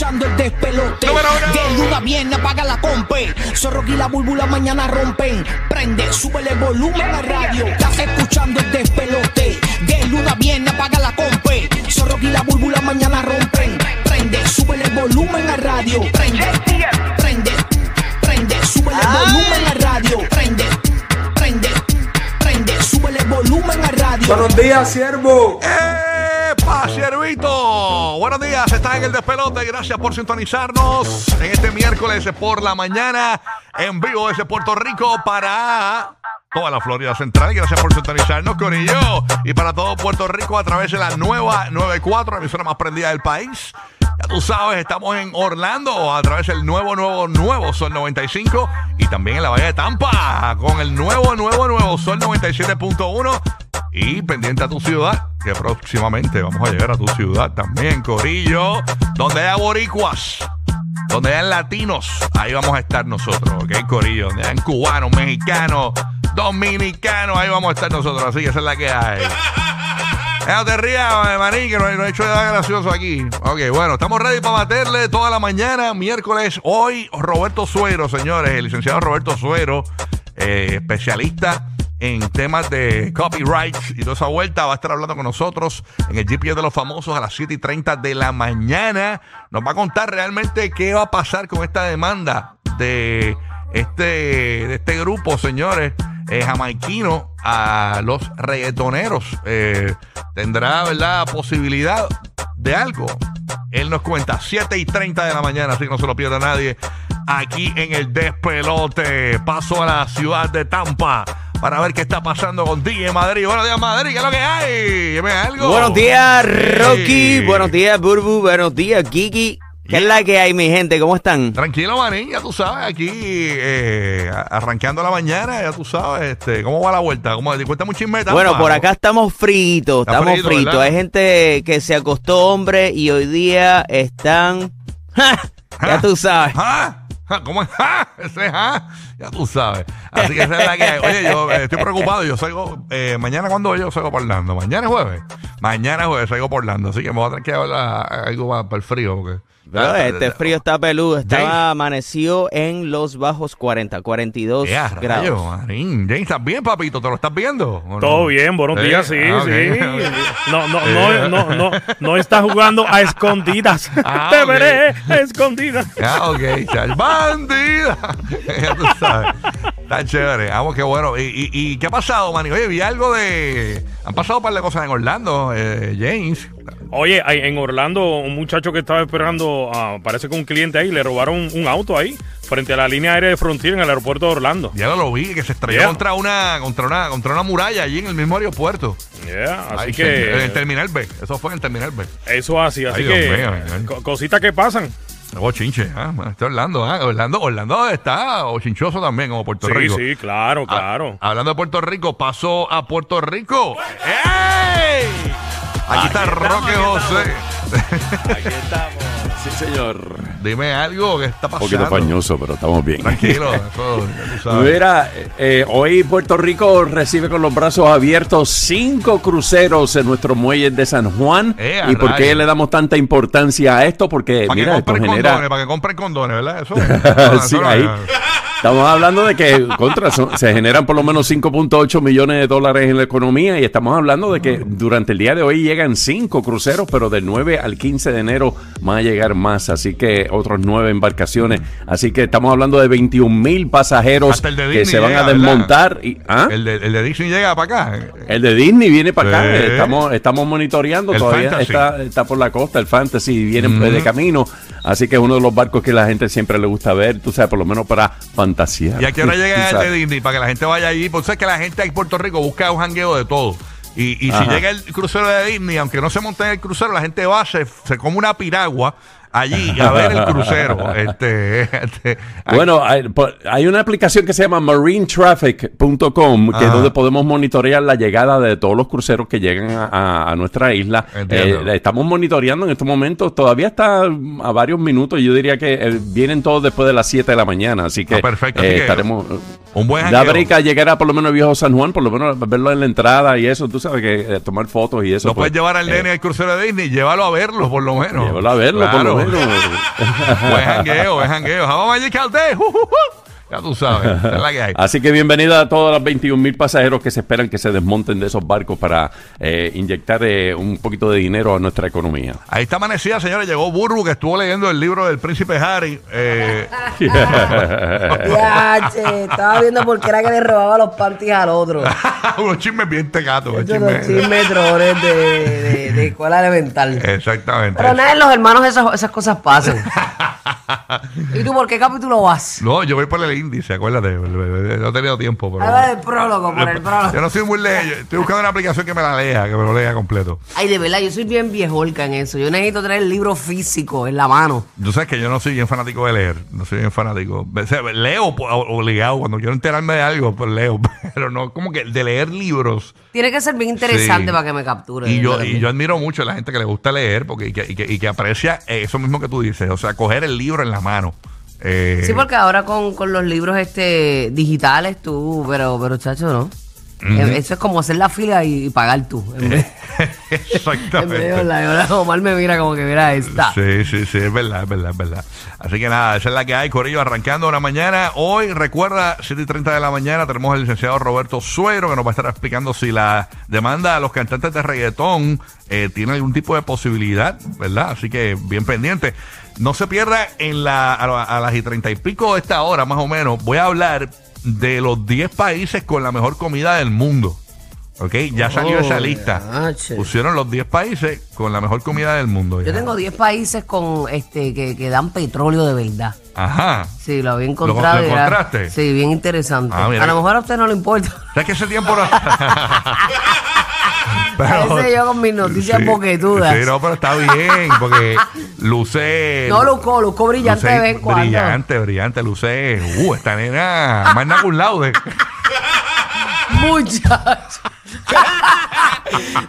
escuchando el despelote. De luna viene, apaga la compe. Zorro y la búlbula mañana rompen. Prende, sube el volumen a radio. Estás escuchando el despelote. De luna viene, apaga la compe. Zorro y la búlbula mañana rompen. Prende, sube el volumen a radio. Prende, prende, prende, sube el volumen a radio. Prende, prende, prende, sube el volumen a radio. Buenos días, siervo. ¡Epa, siervito! Buenos días, estás en el despelote. Gracias por sintonizarnos en este miércoles por la mañana en vivo desde Puerto Rico para toda la Florida Central. Gracias por sintonizarnos, Corillo. Y para todo Puerto Rico a través de la nueva 94, la emisora más prendida del país. Ya tú sabes, estamos en Orlando a través del nuevo, nuevo, nuevo Sol 95 y también en la Bahía de Tampa con el nuevo, nuevo, nuevo Sol 97.1 y pendiente a tu ciudad, que próximamente vamos a llegar a tu ciudad también, Corillo, donde hay boricuas, donde hay latinos, ahí vamos a estar nosotros, ¿ok, Corillo? Donde hay cubanos, mexicanos, dominicanos, ahí vamos a estar nosotros, así que esa es la que hay. No te rías, maní, que no he hecho nada gracioso aquí. Ok, bueno, estamos ready para baterle toda la mañana, miércoles. Hoy, Roberto Suero, señores, el licenciado Roberto Suero, eh, especialista en temas de copyright y toda esa vuelta, va a estar hablando con nosotros en el GPS de los famosos a las 7 y 30 de la mañana. Nos va a contar realmente qué va a pasar con esta demanda de este, de este grupo, señores, eh, jamaiquino a los reggaetoneros. Eh, tendrá, ¿verdad?, posibilidad de algo. Él nos cuenta 7 y 30 de la mañana, así que no se lo pierda nadie. Aquí en el despelote. Paso a la ciudad de Tampa para ver qué está pasando con DJ Madrid. Buenos días, Madrid, ¿qué es lo que hay? Dime algo. Buenos días, Rocky. Buenos días, Burbu. Buenos días, Kiki. ¿Qué es la que hay, mi gente? ¿Cómo están? Tranquilo, manín, ya tú sabes, aquí eh, arranqueando la mañana, ya tú sabes, este, ¿cómo va la vuelta? ¿Cómo, cuéntame un chisme. Bueno, por acá estamos fritos, Está estamos frito, fritos. ¿verdad? Hay gente que se acostó hombre y hoy día están... ¡Ja! Ya tú sabes. ¿Ah? ¿Ah? ¿Cómo es? ¿Ah? Ese es ¿ah? Ya tú sabes. Así que esa es la que hay. Oye, yo eh, estoy preocupado. Yo salgo. Eh, mañana, cuando yo salgo por? Mañana es jueves. Mañana es jueves salgo por. Así que me voy a tener que hablar algo para, para el frío. Porque, Pero este frío está peludo. Estaba amaneció en los bajos 40, 42 Eh, a rayo, grados. manín. James, ¿estás bien, papito? ¿Te lo estás viendo? ¿O no? Todo bien, buenos Sí, días, sí, ah, ok, sí. No, no, no, no, no, no está jugando a escondidas. Ah, Te ok. veré a escondidas. Ya, ok, chal. bandida. ya tú sabes. Está chévere. Vamos, qué bueno. ¿Y, y, y qué ha pasado, Manny? Oye, vi algo de. Han pasado un par de cosas en Orlando, eh, James. Oye, en Orlando, un muchacho que estaba esperando, ah, parece que un cliente ahí, le robaron un auto ahí, frente a la línea aérea de Frontier en el aeropuerto de Orlando. Ya lo vi, que se estrelló Yeah. contra una contra una contra una muralla allí en el mismo aeropuerto. Yeah, así Ahí, que En el terminal B. Eso fue en el terminal B. eso así, así Ay, que mío, ay. co- cositas que pasan. Luego chinche, ah, está Orlando, ah, Orlando, Orlando está o chinchoso también, como Puerto Sí, Rico. sí, claro, Ah, claro. hablando de Puerto Rico, pasó a Puerto Rico. ¡Ey! Aquí está Roque José. Aquí estamos. Sí, señor. Dime algo que está Un pasando. poquito pañoso, pero estamos bien. Tranquilo, eso, sabes. Mira, eh, hoy Puerto Rico recibe con los brazos abiertos cinco cruceros en nuestros muelles de San Juan. Eh, ¿Y por qué le damos tanta importancia a esto? Porque, Para que mira, esto compren genera... condones, para que compren condones, ¿verdad? Eso. Sí, ahí. Estamos hablando de que contra son- se generan por lo menos 5.8 millones de dólares en la economía y estamos hablando de que durante el día de hoy llegan cinco cruceros, pero del 9 al 15 de enero van a llegar más, así que otros nueve embarcaciones. Así que estamos hablando de 21 mil pasajeros que Disney se van llega, a ¿verdad? desmontar. Y, ¿ah? El, de, el de Disney llega para acá. El de Disney viene para acá, estamos, estamos monitoreando, El todavía está, está por la costa, el Fantasy viene de camino, así que es uno de los barcos que la gente siempre le gusta ver, tú sabes, por lo menos para fantasear. ¿Y a qué hora llega el de Disney? Para que la gente vaya allí. Porque sabes que la gente en Puerto Rico busca un jangueo de todo. Y, y si llega el crucero de Disney, aunque no se monte en el crucero, la gente va, se, se come una piragua allí a ver el crucero. este, este, Bueno, hay, una aplicación que se llama marinetraffic.com, que Ajá. es donde podemos monitorear la llegada de todos los cruceros que llegan a, nuestra isla. Eh, estamos monitoreando en estos momentos, todavía está mm, a varios minutos, yo diría que eh, vienen todos después de las 7 de la mañana, así que, Ah, perfecto, eh, así que- estaremos... Un buen Da brica llegar a por lo menos el viejo San Juan, por lo menos verlo en la entrada y eso, tú sabes que eh, tomar fotos y eso. No puedes pues, llevar al eh, nene al crucero de Disney, llévalo a verlo por lo menos. Llévalo a verlo, por lo Claro. menos. buen jangueo, buen jangueo. How Magic Ya tú sabes, es la que hay. Así que bienvenida a todos los 21 mil pasajeros que se esperan que se desmonten de esos barcos para eh, inyectar eh, un poquito de dinero a nuestra economía. Ahí está amanecida, señores. Llegó Burbu, que estuvo leyendo el libro del príncipe Harry. Eh, Ya, che, estaba viendo por qué era que le robaba los panties al otro. unos chismes bien tecatos. unos chismes- chismes trones de, de, de escuela elemental. Exactamente. Pero nada, en los hermanos esas, esas cosas pasan. ¿Y tú por qué capítulo vas? No, yo voy por el índice, acuérdate. No he tenido tiempo. Pero... Habla del prólogo, por el prólogo. Yo no soy muy ley. Estoy buscando una aplicación que me la lea, que me lo lea completo. Ay, de verdad, yo soy bien viejolca en eso. Yo necesito tener el libro físico en la mano. Tú sabes que yo no soy bien fanático de leer. No soy bien fanático. O sea, leo obligado. Cuando quiero enterarme de algo, pues leo. Pero no, como que de leer libros. Tiene que ser bien interesante Sí. para que me capture. Y yo, y yo admiro mucho a la gente que le gusta leer porque, y, que, y que- y que aprecia eso mismo que tú dices. O sea, coger el libro en la mano. Eh, Sí, porque ahora con, con los libros este digitales tú, pero, pero chacho, no. Eh, Eso es como hacer la fila y, y pagar tú. En en Exactamente. online. Ahora Omar me mira como que mira esta. Sí, sí, sí, es verdad, es verdad, es verdad. Así que nada, esa es la que hay, Corillo, arrancando una mañana. Hoy, recuerda, 7 y 30 de la mañana, tenemos al licenciado Roberto Suero, que nos va a estar explicando si la demanda a los cantantes de reggaetón eh, tiene algún tipo de posibilidad, ¿verdad? Así que bien pendiente. No se pierda en la, a, a las y 30 y pico de esta hora, más o menos, voy a hablar de los 10 países con la mejor comida del mundo. ¿Ok? Ya salió Oh, esa lista. Pusieron los 10 países con la mejor comida del mundo. Yo tengo 10 países con este que, que dan petróleo de verdad. Ajá. Sí, lo había encontrado. lo era- encontraste? Sí, bien interesante. Ah, a lo mejor a usted no le importa. ¿Sabes que ese tiempo no... Parece yo con mis noticias boquetudas. Sí, no, pero está bien, porque luce... No, Luco, Luco brillante luce de vez en cuando. Brillante, brillante, luce... Uh, esta nena... Más nada un laude. Muchacho.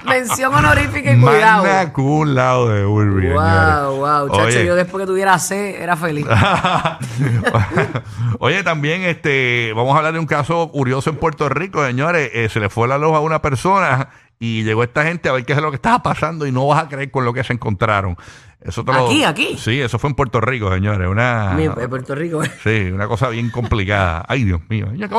Mención honorífica y cuidado. Magna cum laude, Urbi, Wow, señores. wow, chacho, Oye. yo después que tuviera C era feliz. Oye, también este, vamos a hablar de un caso curioso en Puerto Rico, señores. Eh, se le fue la luz a una persona y llegó esta gente a ver qué es lo que estaba pasando y no vas a creer con lo que se encontraron. Eso te lo- ¿Aquí, aquí? Sí, eso fue en Puerto Rico, señores. Una, Mi- en Puerto Rico. sí, una cosa bien complicada. Ay, Dios mío. ¡Ya!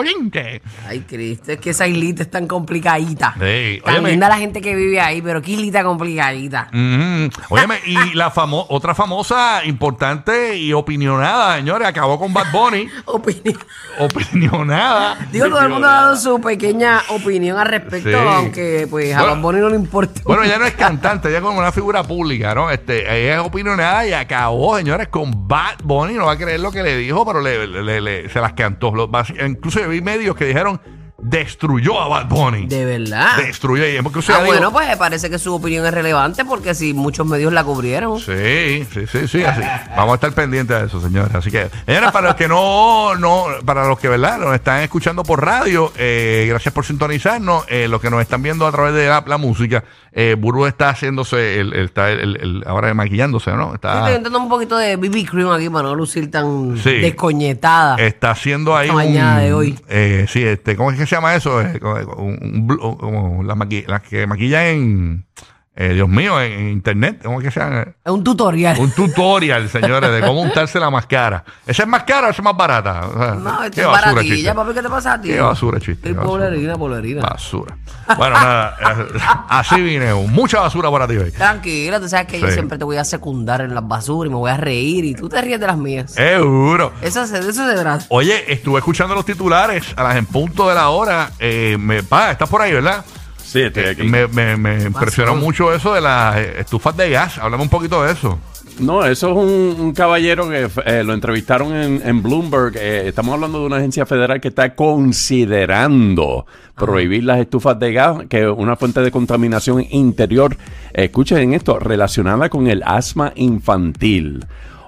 Ay, Cristo, es que esa islita es tan complicadita. Sí, Tan linda la gente que vive ahí, pero qué islita complicadita. Óyeme, y la famo otra famosa, importante y opinionada, señores, acabó con Bad Bunny. Opinionada. Digo, todo el mundo ha dado su pequeña opinión al respecto, Sí. aunque pues a. Bad Bunny no le importa. Bueno, ella no es cantante, ella es como una figura pública, ¿no? Este, ella es opinionada y acabó, señores, con Bad Bunny. No va a creer lo que le dijo, pero le, se las cantó. Lo- basi- incluso vi medios que dijeron destruyó a Bad Bunny. De verdad. Destruyó. Y Ah, bueno, pues parece que su opinión es relevante porque si muchos medios la cubrieron. Sí, sí, sí, sí, así. Vamos a estar pendientes de eso, señores. Así que, señores, para los que no, no, para los que, ¿verdad? Nos están escuchando por radio, eh, gracias por sintonizarnos. Eh, los que nos están viendo a través de la, la música, eh, Buru está haciéndose, el, el- está el, el- ahora maquillándose, ¿no? Yo Está, Estoy intentando un poquito de BB Cream aquí para no lucir tan Sí. descoñetada. está haciendo ahí Esta mañana un- de hoy. eh, sí, este, ¿cómo es que se llama eso? Eh, un- un como las, maqui- las que maquillan en, eh, Dios mío, en, internet, ¿cómo es que se llama? Es un tutorial. Un tutorial, señores, de cómo untarse la máscara. ¿Esa es más cara o esa es más barata? O sea, no, qué es baratilla, papi, ¿qué te pasa a ti? Qué basura, chiste. Qué polerina. Basura. Bueno, nada, eh, así vine. Mucha basura para ti hoy. Tranquila, tú sabes que yo siempre te voy a secundar en las basuras y me voy a reír y tú te ríes de las mías. Seguro. Eso, eso se trata. Oye, estuve escuchando los titulares a las en punto de la hora. Eh, me, pa, estás por ahí, ¿verdad? Sí, estoy aquí. Me, me- me impresionó mucho eso de las eh, estufas de gas. Háblame un poquito de eso. No, eso es un, un caballero que eh, lo entrevistaron en, en Bloomberg. Eh, estamos hablando de una agencia federal que está considerando prohibir las estufas de gas, que es una fuente de contaminación interior. Eh, escuchen esto, relacionada con el asma infantil.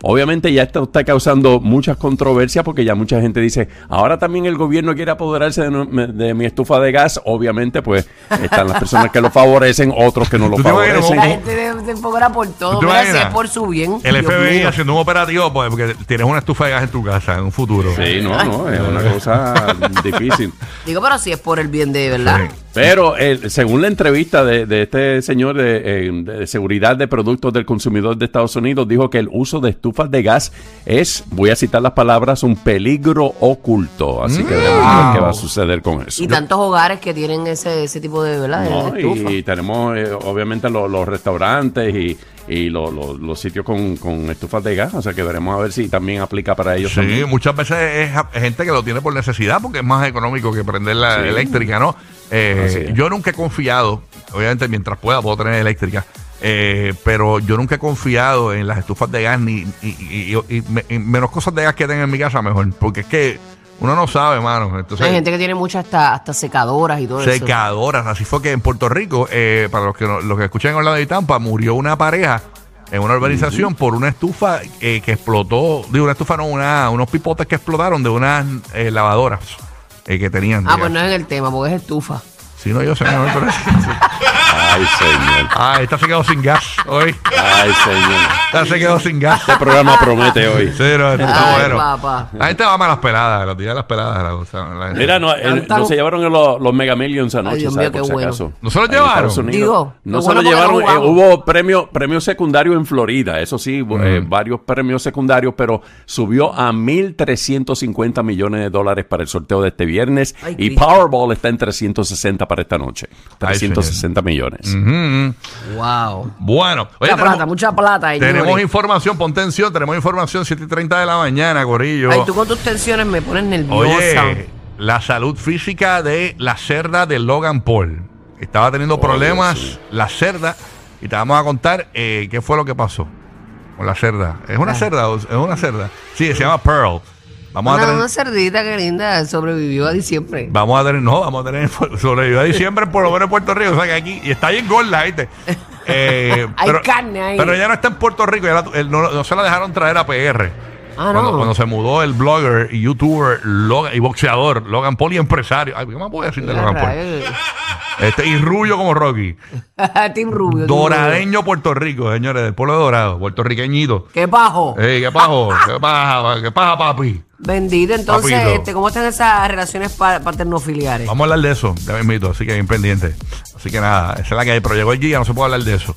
Obviamente ya esto está causando muchas controversias porque ya mucha gente dice, ahora también el gobierno quiere apoderarse de, no- de mi estufa de gas. Obviamente, pues están las personas que lo favorecen, otros que no lo ¿Tú te imaginas favorecen. La gente se cobra por todo. ¿Tú te Mira, si es por su bien. El Dios FBI mío. haciendo un operativo pues, porque tienes una estufa de gas en tu casa en un futuro. Sí, no, no, es una cosa difícil. Digo, pero si es por el bien de verdad. Sí. Pero eh, según la entrevista de, de este señor de, eh, de seguridad de productos del consumidor de Estados Unidos, dijo que el uso de estufas de gas es, voy a citar las palabras, un peligro oculto. Así que debemos ver qué va a suceder con eso. Y tantos hogares que tienen ese, ese tipo de, ¿verdad? de- No, de estufa. y, tenemos eh, obviamente lo- los restaurantes y, y lo- lo- los sitios con, con estufas de gas, o sea que veremos a ver si también aplica para ellos Sí, también. muchas veces es gente que lo tiene por necesidad porque es más económico que prender la Sí. eléctrica, ¿no? Eh, yo nunca he confiado, obviamente mientras pueda puedo tener eléctrica, eh, pero yo nunca he confiado en las estufas de gas ni y, y- y- y me- y menos cosas de gas que tenga en mi casa mejor, porque es que uno no sabe, mano. Entonces, Hay gente que tiene muchas hasta, hasta secadoras y todo eso. secadoras. Así fue que en Puerto Rico, eh, para los que, no- los que escuchan en Orlando y Tampa, murió una pareja en una urbanización por una estufa eh, que explotó, digo, una estufa no, una, unos pipotes que explotaron de unas eh, lavadoras eh, que tenían. Ah, pues no es en el tema, porque es estufa. Si no, yo sé, mejor, pero- Ay, señor. Ah, esta se quedó sin gas hoy. Ay, señor. Esta se quedó sin gas. Este programa promete hoy. Sí, no, esto está Ay, bueno. papá. La gente va a las peladas, los días de las peladas. la cosa, la gente- Mira, no, eh, no se llevaron los, los Mega Millions anoche, Ay, Dios ¿sabes? mío, Por qué si bueno. acaso. ¿No se los Ahí en llevaron? Estados Unidos. Digo, no qué se bueno lo porque llevaron. eh, jugamos. hubo premio, premio secundario en Florida, eso sí, eh, Mm. varios premios secundarios, pero subió a 1.350 millones de dólares para el sorteo de este viernes Ay, y Cristo. Powerball está en 360 para esta noche. 360 millones. Ujú. Wow. Bueno, oye, Mucha tenemos- plata, mucha plata. Tenemos información, pon tensión, tenemos información 7 y 30 de la mañana, Corillo. Ay, tú con tus tensiones me pones nerviosa. Oye, la salud física de la cerda de Logan Paul. Estaba teniendo problemas sí. la cerda y te vamos a contar eh, qué fue lo que pasó con la cerda. ¿Es una Ah. cerda? ¿Es una cerda? Sí, se llama Pearl. Vamos a Una, tener... una cerdita que linda sobrevivió a diciembre. Vamos a tener, no, vamos a tener sobrevivió a diciembre por lo menos en Puerto Rico. O sea que aquí, y está bien gorda, ¿viste? Eh, Hay carne ahí. Pero ya no está en Puerto Rico, ya la- él no, no se la dejaron traer a PR. Ah, cuando, no. cuando se mudó el blogger y youtuber Logan- y boxeador Logan Paul y empresario. Ay, ¿Qué más puedo decir de Logan Paul? Este, y rubio como Rocky. Team Rubio. Doradeño Puerto Rico, señores, del pueblo de Dorado, puertorriqueñito. ¿Qué bajo? Ey, ¿Qué pajo? ¿Qué paja? ¿Qué paja, papi? Bendito. Entonces, Papito. este, ¿cómo están esas relaciones pa- paternofiliares? Vamos a hablar de eso, ya me invito, así que bien pendiente. Así que nada, esa es la que hay, pero llegó el guía, no se puede hablar de eso.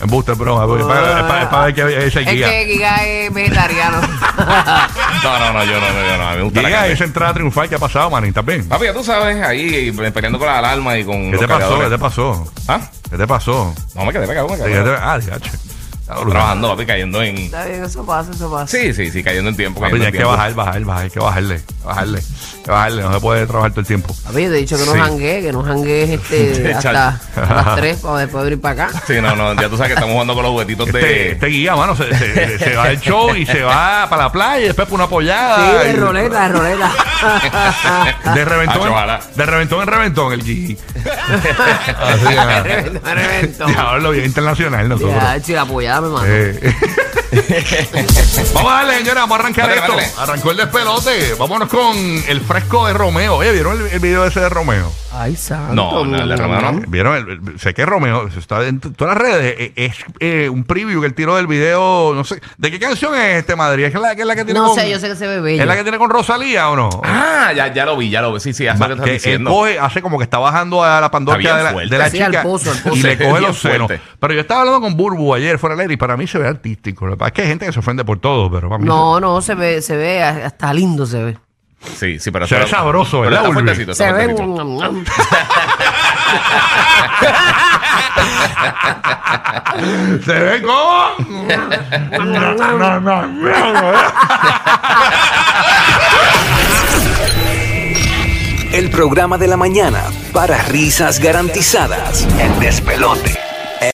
En buste, broma, porque es para, es para- para ver que es el Es que Giga es vegetariano. No, no, no, yo no, yo no, a mí me gusta la carne. esa entrada triunfal, ¿qué ha pasado, manín? ¿Estás bien? Papi, ya tú sabes, ahí peleando con la alarma y con ¿Qué los te pasó? ¿Qué te pasó? ¿Ah? ¿Qué te pasó? No, me quedé pegado, me ¿Qué quedé pegado. Ah, diache. Trabajando, papi, cayendo en... Está bien, eso pasa, eso pasa. Sí, sí, sí, cayendo en tiempo, Papi, cayendo hay en que tiempo. bajar, bajar, bajar, hay que bajarle, bajarle, que bajarle, no se puede trabajar todo el tiempo. Papi, yo te he dicho que no Sí. que no janguees este, hasta las 3 para después venir para acá. Sí, no, no, ya tú sabes que estamos jugando con los juguetitos Este, de... este guía, mano, se, se- se va del show y se va para la playa y después para una Sí, de y- roleta, de roleta. De reventón, ojalá. en, de reventón en reventón el G. Así que, Reventón, reventón. Diablo, bien internacional nosotros. Ya, chica, apoyada me mató. Eh. vamos a darle, señora, vamos a arrancar Dale, esto. dale. Arrancó el despelote. Vámonos con el fresco de Romeo. Oye, ¿vieron el, el video ese de Romeo? Ay, santo. No, no, el de Romeo no. ¿Vieron? El- el- sé que Romeo está en todas las redes. eh, Es, eh, un preview que él tiró del video. No sé. ¿De qué canción es este, Madrid? ¿Es la, que es la que tiene No con, sé, yo sé que se ve bello. ¿Es la que tiene con Rosalía o no? Ah, ya, ya lo vi, ya lo vi. Sí, sí, hace lo que estás que él diciendo. coge, hace como que está bajando a la pandorca de la, fuerte. de la Sí, al chica pozo, al pozo. y le coge los senos. Pero yo estaba hablando con Burbu ayer fuera del aire y para mí se ve artístico. Es que hay gente que se ofende por todo, pero para mí No, no, se ve, se ve, hasta lindo se ve. Sí, sí, pero... Se ve pero- sabroso, pero ¿verdad, Está Ulvi? fuertecito, está Se ve. fuertecito. se, ve como... No, no, no. El programa de la mañana para risas garantizadas. El despelote.